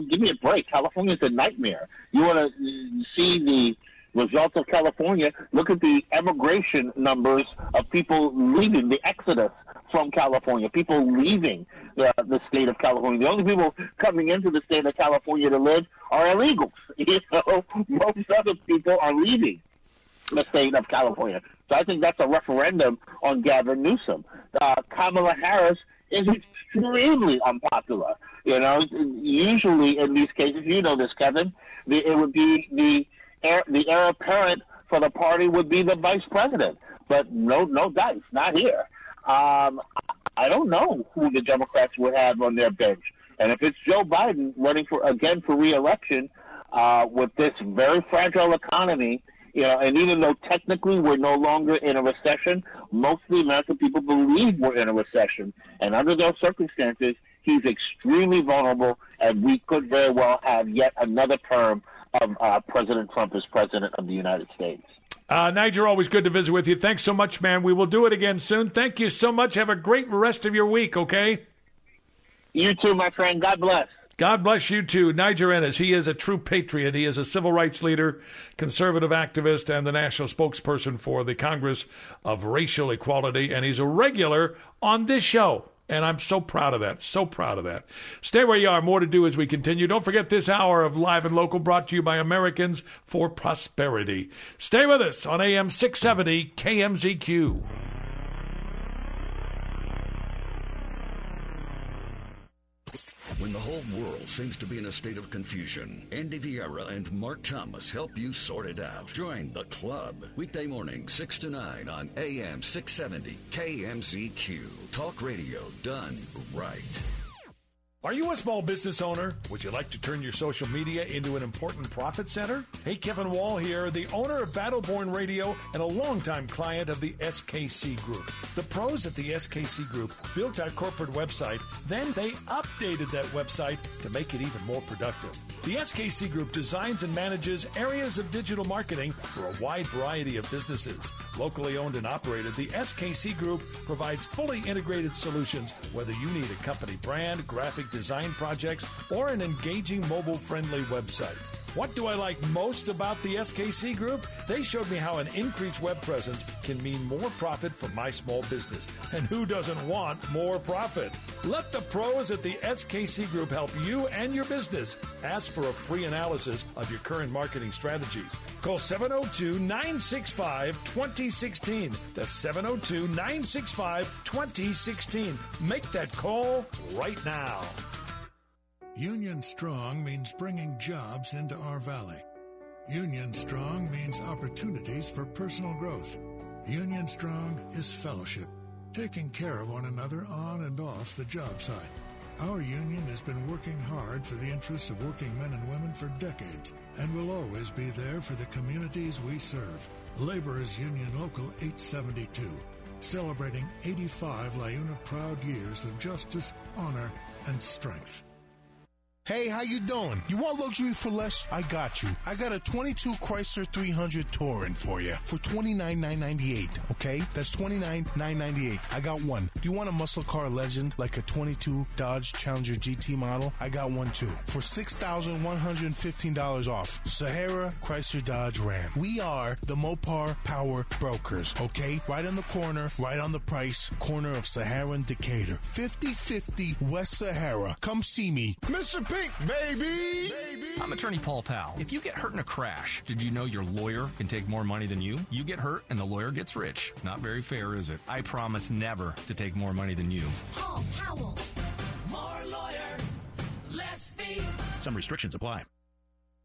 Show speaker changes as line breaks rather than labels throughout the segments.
know, give me a break. California's a nightmare. You want to see the results of California? Look at the emigration numbers of people leaving, the exodus from California, people leaving the, the state of California. The only people coming into the state of California to live are illegals. You know, most other people are leaving the state of California. So I think that's a referendum on Gavin Newsom. Uh, Kamala Harris is extremely unpopular. You know, usually in these cases, you know this, Kevin, the, it would be the the heir apparent for the party would be the vice president. But no, no dice, not here. Um, I don't know who the Democrats would have on their bench. And if it's Joe Biden running for again for reelection uh, with this very fragile economy, you know, and even though technically we're no longer in a recession, most of the American people believe we're in a recession. And under those circumstances, he's extremely vulnerable, and we could very well have yet another term of uh, President Trump as president of the United States.
Uh, Niger, always good to visit with you. Thanks so much, man. We will do it again soon. Thank you so much. Have a great rest of your week, okay?
You too, my friend. God bless.
God bless you too. Niger Innis, he is a true patriot. He is a civil rights leader, conservative activist, and the national spokesperson for the Congress of Racial Equality. And he's a regular on this show. And I'm so proud of that. So proud of that. Stay where you are. More to do as we continue. Don't forget this hour of Live and Local brought to you by Americans for Prosperity. Stay with us on AM 670 KMZQ.
When the whole world seems to be in a state of confusion, Andy Vieira and Mark Thomas help you sort it out. Join the club. Weekday morning, 6 to 9 on AM 670 KMZQ. Talk radio done right.
Are you a small business owner? Would you like to turn your social media into an important profit center? Hey, Kevin Wall here, the owner of Battleborn Radio and a longtime client of the SKC Group. The pros at the SKC Group built our corporate website, then they updated that website to make it even more productive. The SKC Group designs and manages areas of digital marketing for a wide variety of businesses. Locally owned and operated, the SKC Group provides fully integrated solutions whether you need a company brand, graphic design projects, or an engaging mobile friendly website. What do I like most about the SKC Group? They showed me how an increased web presence can mean more profit for my small business. And who doesn't want more profit? Let the pros at the SKC Group help you and your business. Ask for a free analysis of your current marketing strategies. Call 702 965 2016. That's 702 965 2016. Make that call right now.
Union Strong means bringing jobs into our valley. Union Strong means opportunities for personal growth. Union Strong is fellowship, taking care of one another on and off the job site. Our union has been working hard for the interests of working men and women for decades and will always be there for the communities we serve. Laborers Union Local 872, celebrating 85 LiUNA proud years of justice, honor, and strength.
Hey, how you doing? You want luxury for less? I got you. I got a 22 Chrysler 300 Touring for you for 29998. Okay, that's 29998. I got one. Do you want a muscle car legend like a 22 Dodge Challenger GT model? I got one too for $6,115 off. Sahara Chrysler Dodge Ram. We are the Mopar Power Brokers. Okay, right on the corner, right on the price, corner of Sahara and Decatur. 5050 West Sahara. Come see me, Mr. P- pink, baby!
I'm attorney Paul Powell. If you get hurt in a crash, did you know your lawyer can take more money than you? You get hurt and the lawyer gets rich. Not very fair, is it? I promise never to take more money than you.
Paul Powell. More lawyer, less fee.
Some restrictions apply.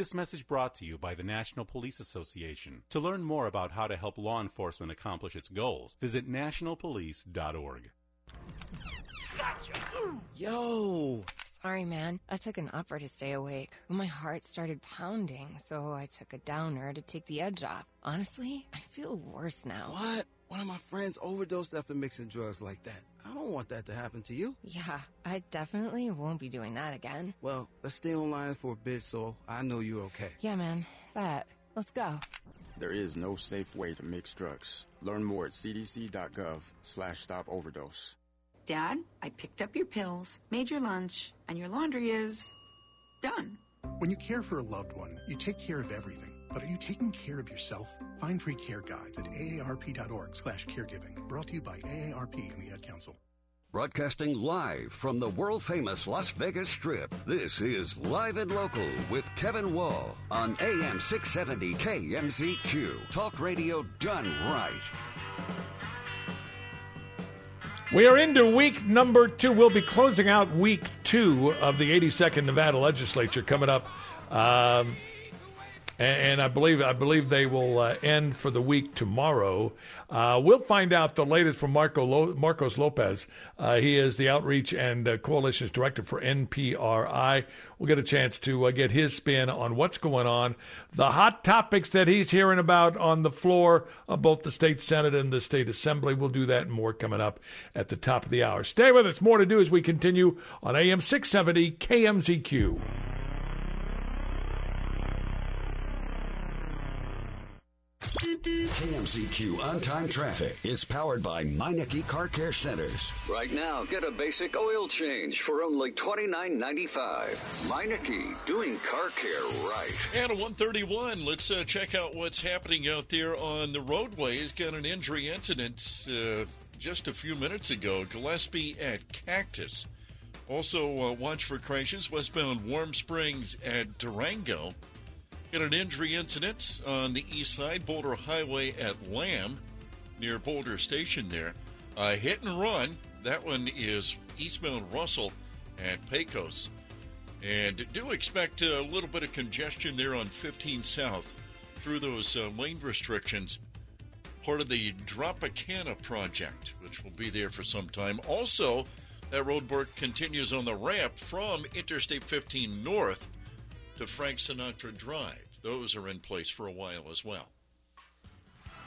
This message brought to you by the National Police Association. To learn more about how to help law enforcement accomplish its goals, visit nationalpolice.org.
Yo!
Sorry, man. I took an upper to stay awake. My heart started pounding, so I took a downer to take the edge off. Honestly, I feel worse now.
What? One of my friends overdosed after mixing drugs like that. I don't want that to happen to you.
Yeah, I definitely won't be doing that again.
Well, let's stay online for a bit so I know you're okay.
Yeah, man. That. Let's go.
There is no safe way to mix drugs. Learn more at cdc.gov slash stop overdose.
Dad, I picked up your pills, made your lunch, and your laundry is done.
When you care for a loved one, you take care of everything. But are you taking care of yourself? Find free care guides at aarp.org slash caregiving. Brought to you by AARP and the Ad Council.
Broadcasting live from the world famous Las Vegas Strip, this is Live and Local with Kevin Wall on AM 670 KMZQ. Talk radio done right.
We are into week number two. We'll be closing out week two of the 82nd Nevada Legislature coming up. Um, and, I believe I believe they will uh, end for the week tomorrow. Uh, we'll find out the latest from Marco Lo- Marcos Lopez. Uh, he is the outreach and uh, coalitions director for NPRI. We'll get a chance to uh, get his spin on what's going on, the hot topics that he's hearing about on the floor of both the state senate and the state assembly. We'll do that and more coming up at the top of the hour. Stay with us. More to do as we continue on AM 670 KMZQ.
KMZQ on time traffic is powered by Meineke Car Care Centers. Right now, get a basic oil change for only $29.95. Meineke, doing car care right.
And a 131, let's uh, check out what's happening out there on the roadways. Got an injury incident uh, just a few minutes ago. Gillespie at Cactus. Also, uh, watch for crashes westbound Warm Springs at Durango. Got an injury incident on the east side, Boulder Highway at Lamb, near Boulder Station there. a hit and run. That one is eastbound Russell at Pecos. And do expect a little bit of congestion there on 15 South through those uh, lane restrictions. Part of the Tropicana project, which will be there for some time. Also, that road work continues on the ramp from Interstate 15 North to Frank Sinatra Drive. Those are in place for a while as well.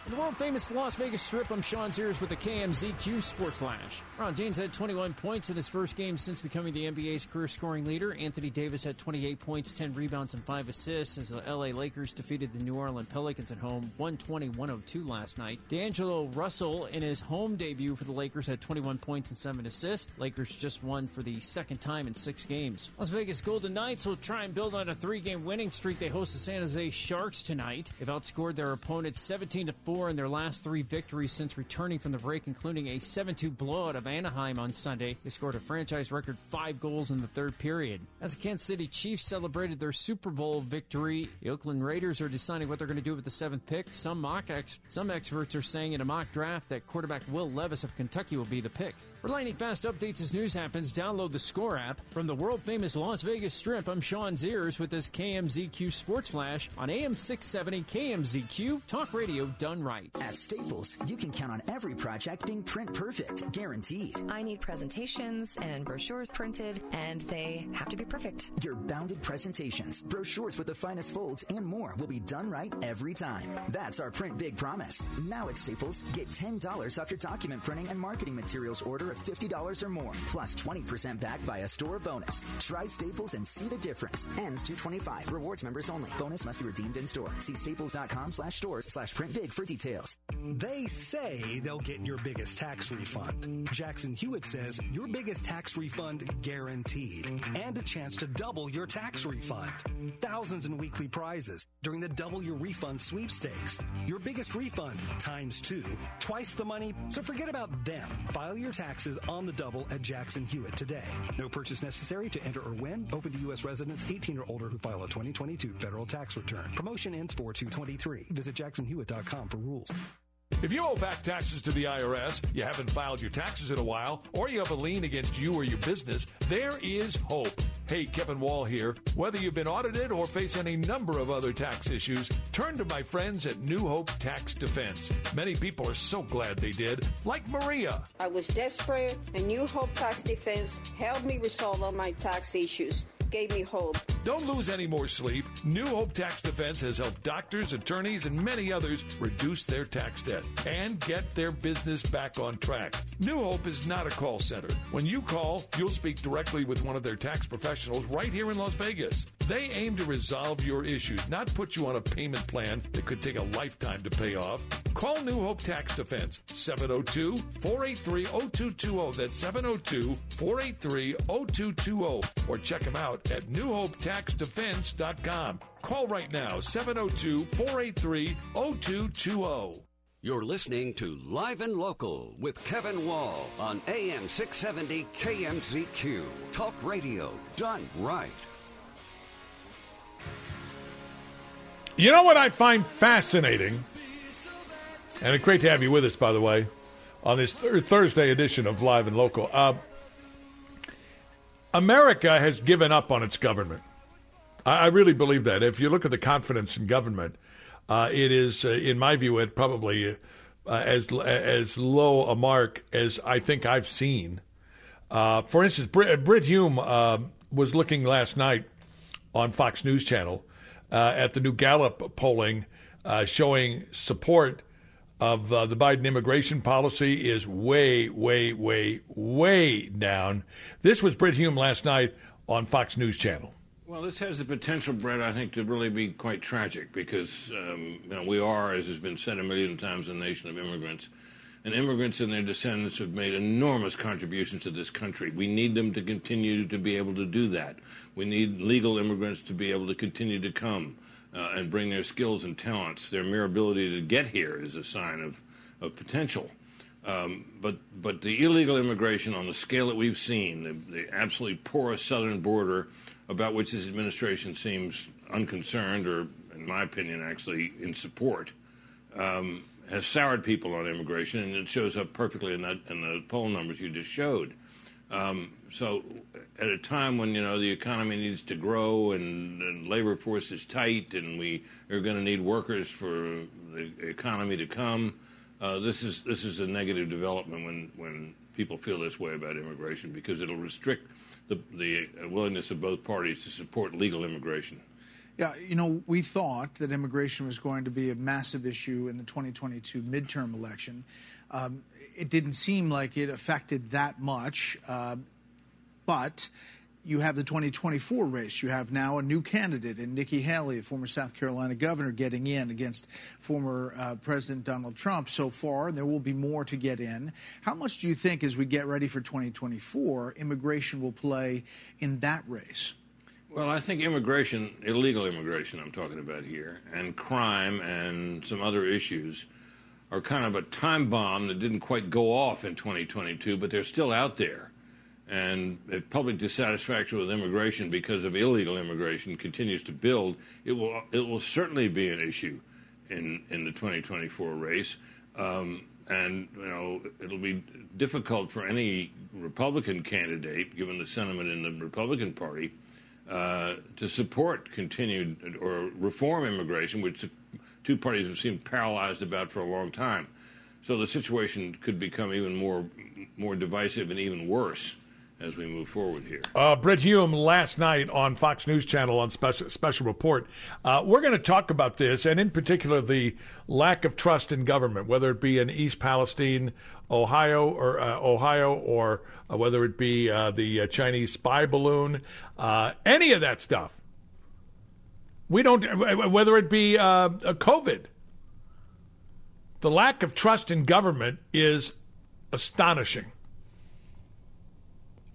The world famous Las Vegas Strip, I'm Sean Sears with the KMZQ Sport Flash. LeBron James had 21 points in his first game since becoming the NBA's career scoring leader. Anthony Davis had 28 points, 10 rebounds, and 5 assists as the LA Lakers defeated the New Orleans Pelicans at home 120 102 last night. D'Angelo Russell, in his home debut for the Lakers, had 21 points and 7 assists. Lakers just won for the second time in six games. Las Vegas Golden Knights will try and build on a three game winning streak. They host the San Jose Sharks tonight. They've outscored their opponents 17 to 4 in their last three victories since returning from the break, including a 7 2 blowout of Anaheim on Sunday. They scored a franchise record five goals in the third period. As the Kansas City Chiefs celebrated their Super Bowl victory, the Oakland Raiders are deciding what they're going to do with the seventh pick. Some mock ex- some experts are saying in a mock draft that quarterback Will Levis of Kentucky will be the pick. For lightning fast updates as news happens, download the Score app. From the world famous Las Vegas Strip, I'm Sean Ziers with this KMZQ Sports Flash on AM 670 KMZQ Talk Radio done right.
At Staples, you can count on every project being print perfect, guaranteed.
I need presentations and brochures printed, and they have to be perfect.
Your bounded presentations, brochures with the finest folds, and more will be done right every time. That's our print big promise. Now at Staples, get $10 off your document printing and marketing materials order of $50 or more, plus 20% back via store bonus. Try Staples and see the difference. Ends 225. Rewards members only. Bonus must be redeemed in store. See staples.com slash stores slash print big for details.
They say they'll get your biggest tax refund. Jackson Hewitt says your biggest tax refund guaranteed and a chance to double your tax refund. Thousands in weekly prizes during the double your refund sweepstakes. Your biggest refund times two, twice the money. So forget about them. File your taxes on the double at Jackson Hewitt today. No purchase necessary to enter or win. Open to U.S. residents 18 or older who file a 2022 federal tax return. Promotion ends 4 223. Visit jacksonhewitt.com for rules.
If you owe back taxes to the IRS, you haven't filed your taxes in a while, or you have a lien against you or your business, there is hope. Hey, Kevin Wall here. Whether you've been audited or face any number of other tax issues, turn to my friends at New Hope Tax Defense. Many people are so glad they did, like Maria.
I was desperate, and New Hope Tax Defense helped me resolve all my tax issues gave me hope.
Don't lose any more sleep. New Hope Tax Defense has helped doctors, attorneys, and many others reduce their tax debt and get their business back on track. New Hope is not a call center. When you call, you'll speak directly with one of their tax professionals right here in Las Vegas. They aim to resolve your issues, not put you on a payment plan that could take a lifetime to pay off. Call New Hope Tax Defense 702 483 0220. That's 702 483 0220. Or check them out at newhopetaxdefense.com. Call right now 702 483 0220.
You're listening to Live and Local with Kevin Wall on AM 670 KMZQ. Talk radio done right.
You know what I find fascinating? And it's great to have you with us, by the way, on this th- Thursday edition of Live and Local. Uh, America has given up on its government. I, I, really believe that. If you look at the confidence in government, uh, it is, uh, in my view, at probably uh, as as low a mark as I think I've seen. Uh, for instance, Brit, Brit Hume uh, was looking last night on Fox News Channel at the new Gallup polling showing support of uh, the Biden immigration policy is way, way, way, way down. This was Brit Hume last night on Fox News Channel.
Well, this has the potential, Bret, I think, to really be quite tragic because um, you know, we are, as has been said a million times, a nation of immigrants. And immigrants and their descendants have made enormous contributions to this country. We need them to continue to be able to do that. We need legal immigrants to be able to continue to come uh, and bring their skills and talents. Their mere ability to get here is a sign of, of potential. Um, but but the illegal immigration on the scale that we've seen, the, the, absolutely porous southern border, about which this administration seems unconcerned, or in my opinion, actually in support, um, has soured people on immigration, and it shows up perfectly in that in the poll numbers you just showed. Um, so, at a time when you know the economy needs to grow and, and labor force is tight, and we are going to need workers for the economy to come, uh, this is this is a negative development when when people feel this way about immigration because it'll restrict the the willingness of both parties to support legal immigration.
Yeah, you know, we thought that immigration was going to be a massive issue in the 2022 midterm election. Um, it didn't seem like it affected that much, uh, but you have the 2024 race. You have now a new candidate in Nikki Haley, a former South Carolina governor, getting in against former uh, President Donald Trump so far. There will be more to get in. How much do you think, as we get ready for 2024, immigration will play in that race?
Well, I think immigration, illegal immigration, I'm talking about here, and crime and some other issues are kind of a time bomb that didn't quite go off in 2022, but they're still out there. And public dissatisfaction with immigration because of illegal immigration continues to build, it will it will certainly be an issue in in the 2024 race. Um, and you know it'll be difficult for any Republican candidate, given the sentiment in the Republican Party, uh, to support continued or reform immigration, which two parties have seemed paralyzed about for a long time. So the situation could become even more more divisive and even worse as we move forward here.
Uh, Brit Hume last night on Fox News Channel on special special report. Uh, we're going to talk about this, and in particular the lack of trust in government, whether it be in East Palestine, Ohio, or uh, Ohio, or uh, whether it be uh, the uh, Chinese spy balloon, any of that stuff. We don't, whether it be COVID, the lack of trust in government is astonishing.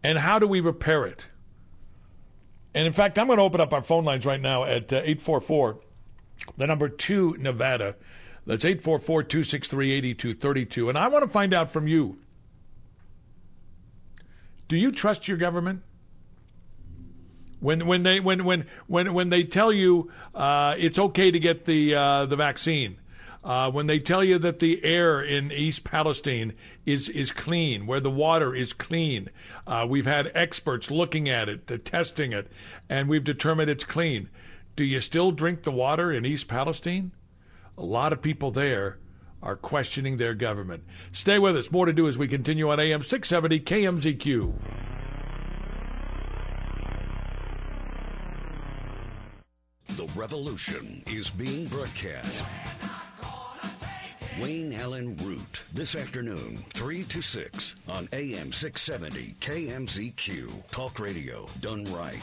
And how do we repair it? And in fact, I'm going to open up our phone lines right now at uh, 844, the number 2 Nevada. That's 844 263 8232. And I want to find out from you do you trust your government? When when they when when when when they tell you uh, it's okay to get the uh, the vaccine, Uh, when they tell you that the air in East Palestine is is clean, where the water is clean, uh, we've had experts looking at it, testing it, and we've determined it's clean. Do you still drink the water in East Palestine? A lot of people there are questioning their government. Stay with us. More to do as we continue on AM 670 KMZQ.
The revolution is being broadcast. Wayne Allyn Root, this afternoon, 3 to 6 on AM 670 KMZQ. Talk radio done right.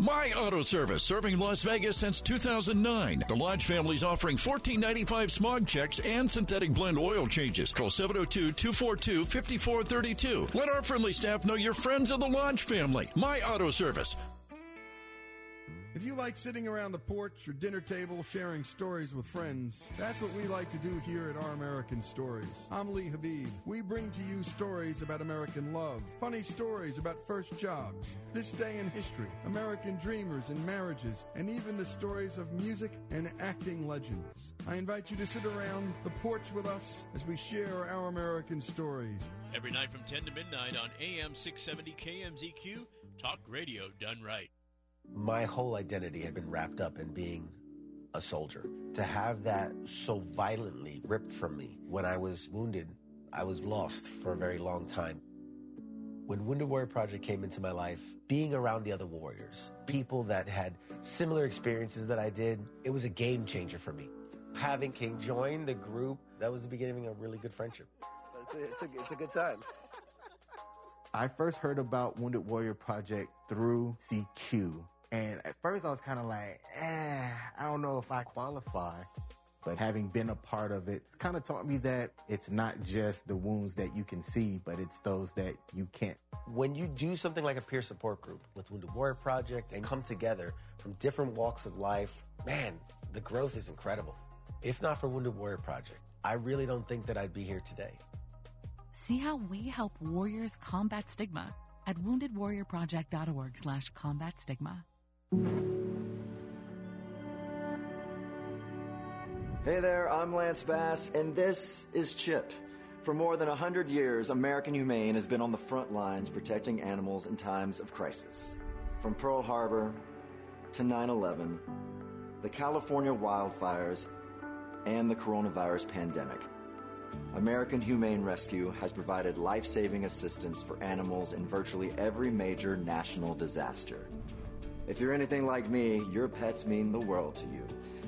My Auto Service, serving Las Vegas since 2009. The Lodge family is offering $14.95 smog checks and synthetic blend oil changes. Call 702-242-5432. Let our friendly staff know you're friends of the Lodge family. My Auto Service.
If you like sitting around the porch or dinner table sharing stories with friends, that's what we like to do here at Our American Stories. I'm Lee Habeeb. We bring to you stories about American love, funny stories about first jobs, this day in history, American dreamers and marriages, and even the stories of music and acting legends. I invite you to sit around the porch with us as we share our American stories.
Every night from 10 to midnight on AM 670 KMZQ, talk radio done right.
My whole identity had been wrapped up in being a soldier. To have that so violently ripped from me when I was wounded, I was lost for a very long time. When Wounded Warrior Project came into my life, being around the other warriors, people that had similar experiences that I did, it was a game changer for me. Having King join the group, that was the beginning of a really good friendship. It's a, it's a, it's a good time.
I first heard about Wounded Warrior Project through CQ. And at first I was kind of like, eh, I don't know if I qualify. But having been a part of it, it's kind of taught me that it's not just the wounds that you can see, but it's those that you can't.
When you do something like a peer support group with Wounded Warrior Project and come together from different walks of life, man, the growth is incredible. If not for Wounded Warrior Project, I really don't think that I'd be here today.
See how we help warriors combat stigma at woundedwarriorproject.org slash combat stigma.
Hey there, I'm Lance Bass, and this is Chip. For more than 100 years, American Humane has been on the front lines protecting animals in times of crisis. From Pearl Harbor to 9 11, the California wildfires, and the coronavirus pandemic. American Humane Rescue has provided life saving assistance for animals in virtually every major national disaster. If you're anything like me, your pets mean the world to you.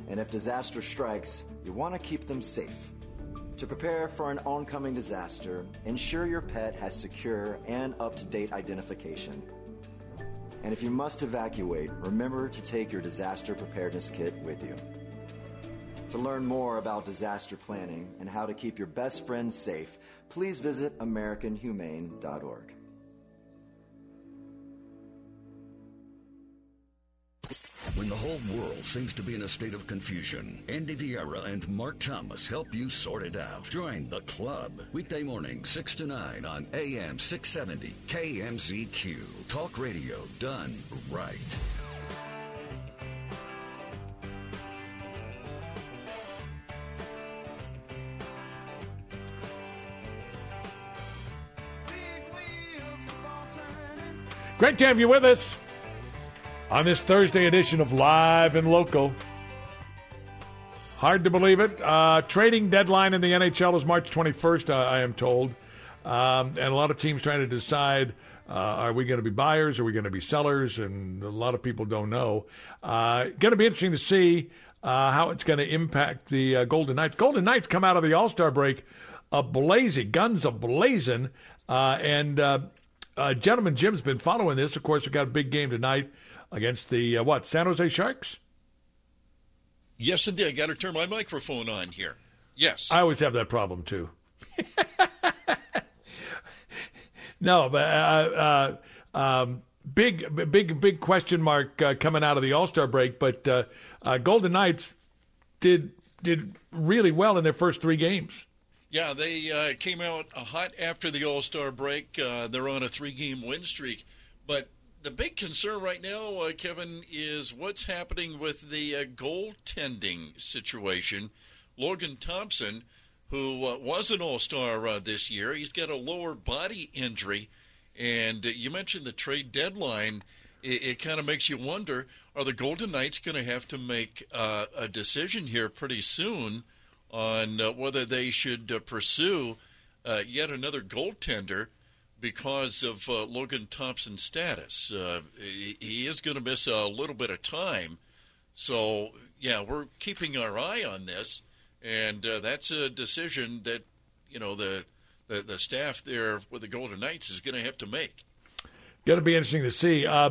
And if disaster strikes, you want to keep them safe. To prepare for an oncoming disaster, ensure your pet has secure and up to date identification. And if you must evacuate, remember to take your disaster preparedness kit with you. To learn more about disaster planning and how to keep your best friends safe, please visit AmericanHumane.org.
When the whole world seems to be in a state of confusion, Andy Vieira and Mark Thomas help you sort it out. Join the club. Weekday morning, 6 to 9 on AM 670 KMZQ. Talk radio done right.
Great to have you with us on this Thursday edition of Live and Local. Hard to believe it. Uh, trading deadline in the NHL is March 21st, uh, I am told. Um, and a lot of teams trying to decide uh, are we going to be buyers? Are we going to be sellers? And a lot of people don't know. Uh, going to be interesting to see uh, how it's going to impact the uh, Golden Knights. Golden Knights come out of the All Star break ablazing, guns ablazing. Uh, and uh, gentleman Jim's been following this. Of course, we've got a big game tonight against the what San Jose Sharks.
Yes, indeed. I got to turn my microphone on here. Yes,
I always have that problem too. no, but uh, uh, um, big, big, big question mark uh, coming out of the All Star break. But uh, uh, Golden Knights did did really well in their first three games.
Yeah, they uh, came out hot after the All Star break. they're on a three game win streak, but the big concern right now, uh, Kevin, is what's happening with the uh, goaltending situation. Logan Thompson, who uh, was an All Star uh, this year, he's got a lower body injury, and uh, you mentioned the trade deadline. It, it kind of makes you wonder: Are the Golden Knights going to have to make uh, a decision here pretty soon on whether they should pursue yet another goaltender? Because of uh, Logan Thompson's status. Uh, he, he, is going to miss a little bit of time. So, yeah, we're keeping our eye on this. And uh, that's a decision that, you know, the, the, the, staff there with the Golden Knights is going to have to make.
Going to be interesting to see. Uh,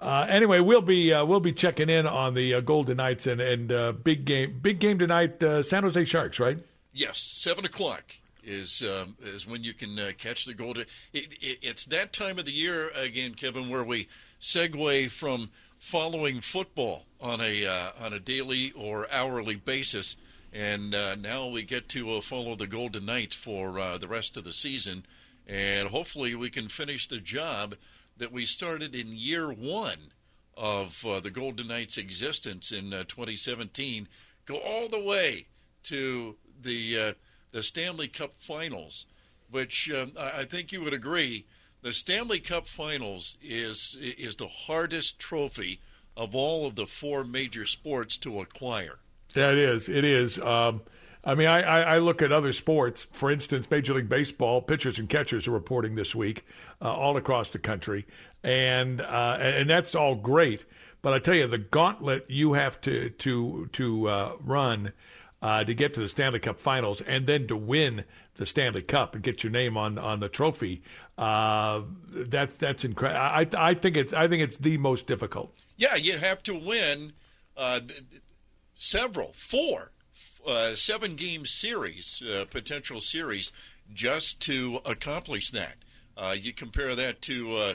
uh, anyway, we'll be uh, we'll be checking in on the Golden Knights and and big game big game tonight. San Jose Sharks, right?
Yes, seven o'clock is um, is when you can uh, catch the golden. It, it, it's that time of the year again, Kevin, where we segue from following football on a uh, on a daily or hourly basis, and uh, now we get to uh, follow the Golden Knights for uh, the rest of the season, and hopefully we can finish the job that we started in year one of uh, the Golden Knights' existence in 2017. Go all the way to the the Stanley Cup Finals, which um, I think you would agree, the Stanley Cup Finals is is the hardest trophy of all of the four major sports to acquire.
Yeah, it is. It is. Um, I mean, I, I, look at other sports. For instance, Major League Baseball pitchers and catchers are reporting this week uh, all across the country, and uh, and that's all great. But I tell you, the gauntlet you have to to to uh, run uh, to get to the Stanley Cup Finals and then to win the Stanley Cup and get your name on on the trophy. Uh, that's that's incredible. I I think it's I think it's the most difficult.
Yeah, you have to win uh, several, four, uh, seven game series, uh, potential series, just to accomplish that. Uh, you compare that to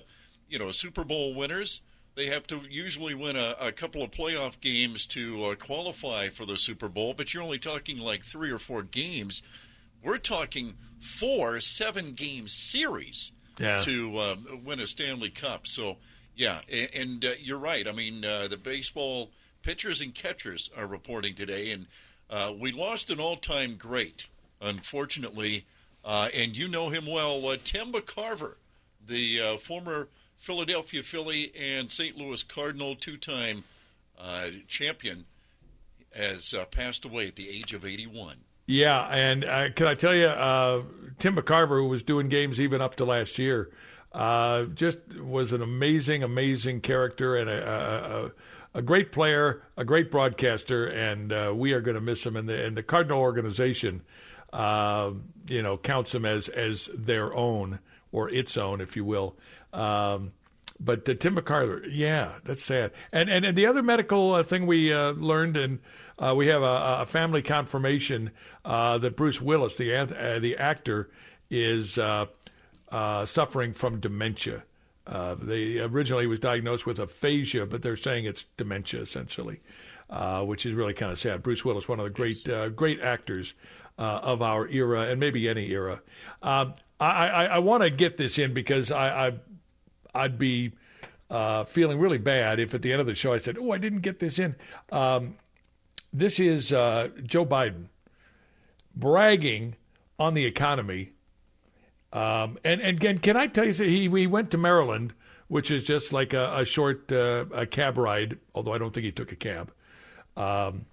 you know Super Bowl winners they have to usually win a, a couple of playoff games to uh, qualify for the Super Bowl, but you're only talking like three or four games. We're talking four seven game series yeah. to uh, win a Stanley Cup. So, yeah, and, and uh, you're right. I mean, uh, the baseball pitchers and catchers are reporting today, and uh, we lost an all time great, unfortunately. Uh, and you know him well, Tim McCarver, the former Philadelphia Philly and St. Louis Cardinal, two time uh, champion, has uh, passed away at the age of 81.
Yeah, and uh, can I tell you, uh, Tim McCarver, who was doing games even up to last year, uh, just was an amazing, amazing character and a, a, a great player, a great broadcaster, and uh, we are going to miss him. And the, and the Cardinal organization, you know, counts him as as their own or its own, if you will. Um, but uh, Tim McCarver, yeah, that's sad. And and, and the other medical uh, thing we uh, learned, and uh, we have a, a family confirmation uh, that Bruce Willis, the uh, the actor, is suffering from dementia. they originally was diagnosed with aphasia, but they're saying it's dementia essentially, which is really kind of sad. Bruce Willis, one of the great great actors of our era and maybe any era. Um, I, I, I want to get this in because I, I I'd be uh, feeling really bad if at the end of the show I said, "Oh, I didn't get this in." Um, this is uh, Joe Biden bragging on the economy, um, and, and again, can I tell you? He he went to Maryland, which is just like a, a short uh, a cab ride. Although I don't think he took a cab. Um,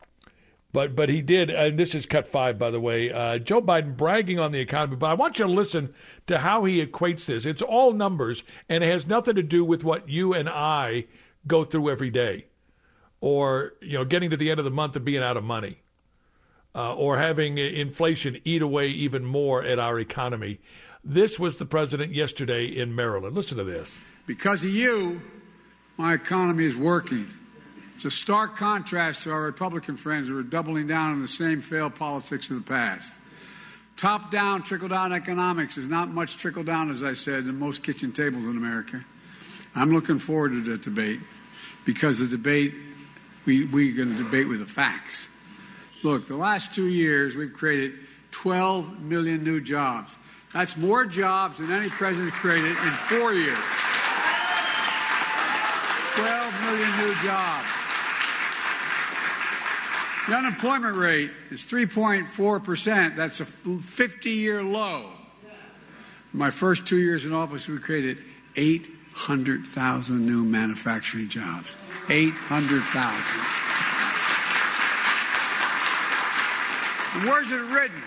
But but he did, and this is cut five, by the way. Uh, Joe Biden bragging on the economy, but I want you to listen to how he equates this. It's all numbers, and it has nothing to do with what you and I go through every day, or you know, getting to the end of the month and being out of money, uh, or having inflation eat away even more at our economy. This was the president yesterday in Maryland. Listen to this.
Because of you, my economy is working. It's a stark contrast to our Republican friends who are doubling down on the same failed politics of the past. Top down, trickle down economics is not much trickle down, as I said, in most kitchen tables in America. I'm looking forward to the debate because the debate, we, we're going to debate with the facts. Look, the last two years, we've created 12 million new jobs. That's more jobs than any president created in four years. 12 million new jobs. The unemployment rate is 3.4%. That's a 50 year low. My first two years in office, we created 800,000 new manufacturing jobs. 800,000. And where's it written?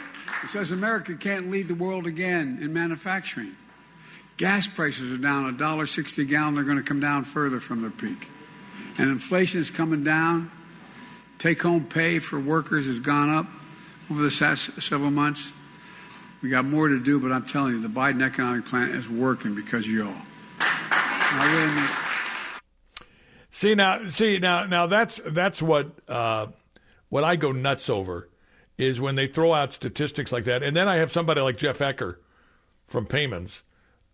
It says America can't lead the world again in manufacturing. Gas prices are down $1.60 a gallon. They're going to come down further from their peak. And inflation is coming down. Take home pay for workers has gone up over the past several months. We got more to do, but I'm telling you, the Biden economic plan is working because of y'all.
See now, see now, now that's that's what uh, what I go nuts over is when they throw out statistics like that, and then I have somebody like Jeff Ecker from Payments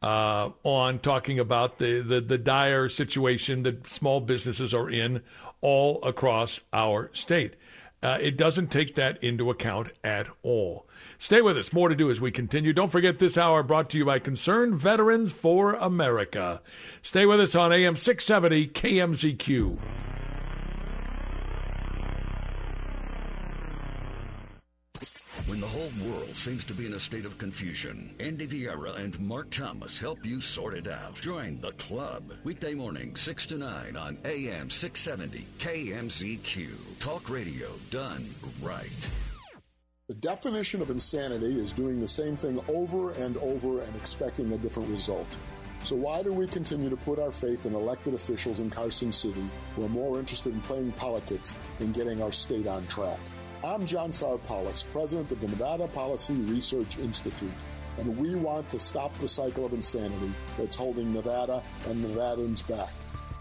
uh, on talking about the, the, the dire situation that small businesses are in all across our state. Uh, it doesn't take that into account at all. Stay with us. More to do as we continue. Don't forget this hour brought to you by Concerned Veterans for America. Stay with us on AM 670 KMZQ.
The whole world seems to be in a state of confusion, Andy Vieira and Mark Thomas help you sort it out. Join the club. Weekday morning, 6 to 9 on AM 670 KMZQ. Talk radio done right.
The definition of insanity is doing the same thing over and over and expecting a different result. So why do we continue to put our faith in elected officials in Carson City who are more interested in playing politics than getting our state on track? I'm John Tsarpalas, president of the Nevada Policy Research Institute, and we want to stop the cycle of insanity that's holding Nevada and Nevadans back.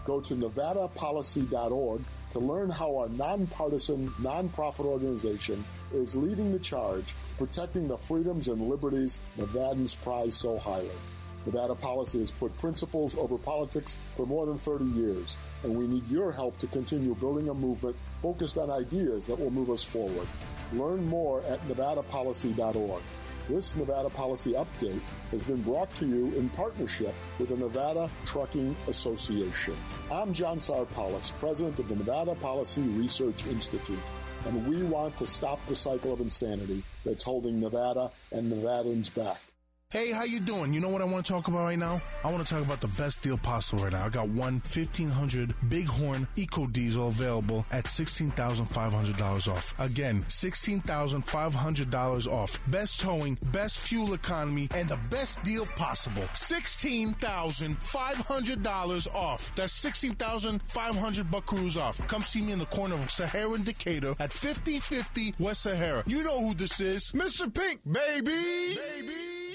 Go to nevadapolicy.org to learn how our nonpartisan, nonprofit organization is leading the charge protecting the freedoms and liberties Nevadans prize so highly. Nevada Policy has put principles over politics for more than 30 years, and we need your help to continue building a movement focused on ideas that will move us forward. Learn more at nevadapolicy.org. This Nevada Policy Update has been brought to you in partnership with the Nevada Trucking Association. I'm John Tsarpalas, president of the Nevada Policy Research Institute, and we want to stop the cycle of insanity that's holding Nevada and Nevadans back.
Hey, how you doing? You know what I want to talk about right now? I want to talk about the best deal possible right now. I got one 1500 Bighorn Eco Diesel available at $16,500 off. Again, $16,500 off. Best towing, best fuel economy, and the best deal possible. $16,500 off. That's 16500 buckaroos off. Come see me in the corner of Sahara and Decatur at 5050 West Sahara. You know who this is. Mr. Pink, baby! Baby!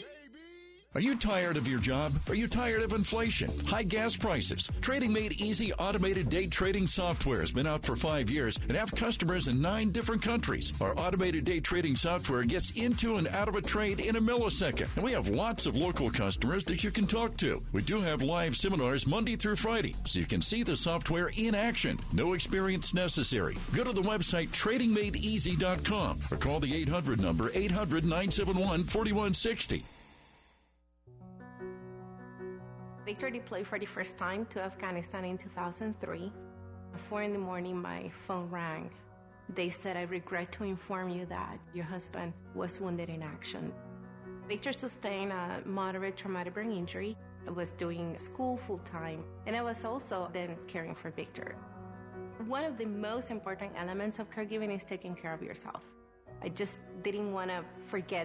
Are you tired of your job? Are you tired of inflation, high gas prices? Trading Made Easy automated day trading software has been out for five years and have customers in nine different countries. Our automated day trading software gets into and out of a trade in a millisecond, and we have lots of local customers that you can talk to. We do have live seminars Monday through Friday, so you can see the software in action. No experience necessary. Go to the website tradingmadeeasy.com or call the 800 number 800 971 4160.
Victor deployed for the first time to Afghanistan in 2003. At 4 in the morning, my phone rang. They said, I regret to inform you that your husband was wounded in action. Victor sustained a moderate traumatic brain injury. I was doing school full time, and I was also then caring for Victor. One of the most important elements of caregiving is taking care of yourself. I just didn't want to forget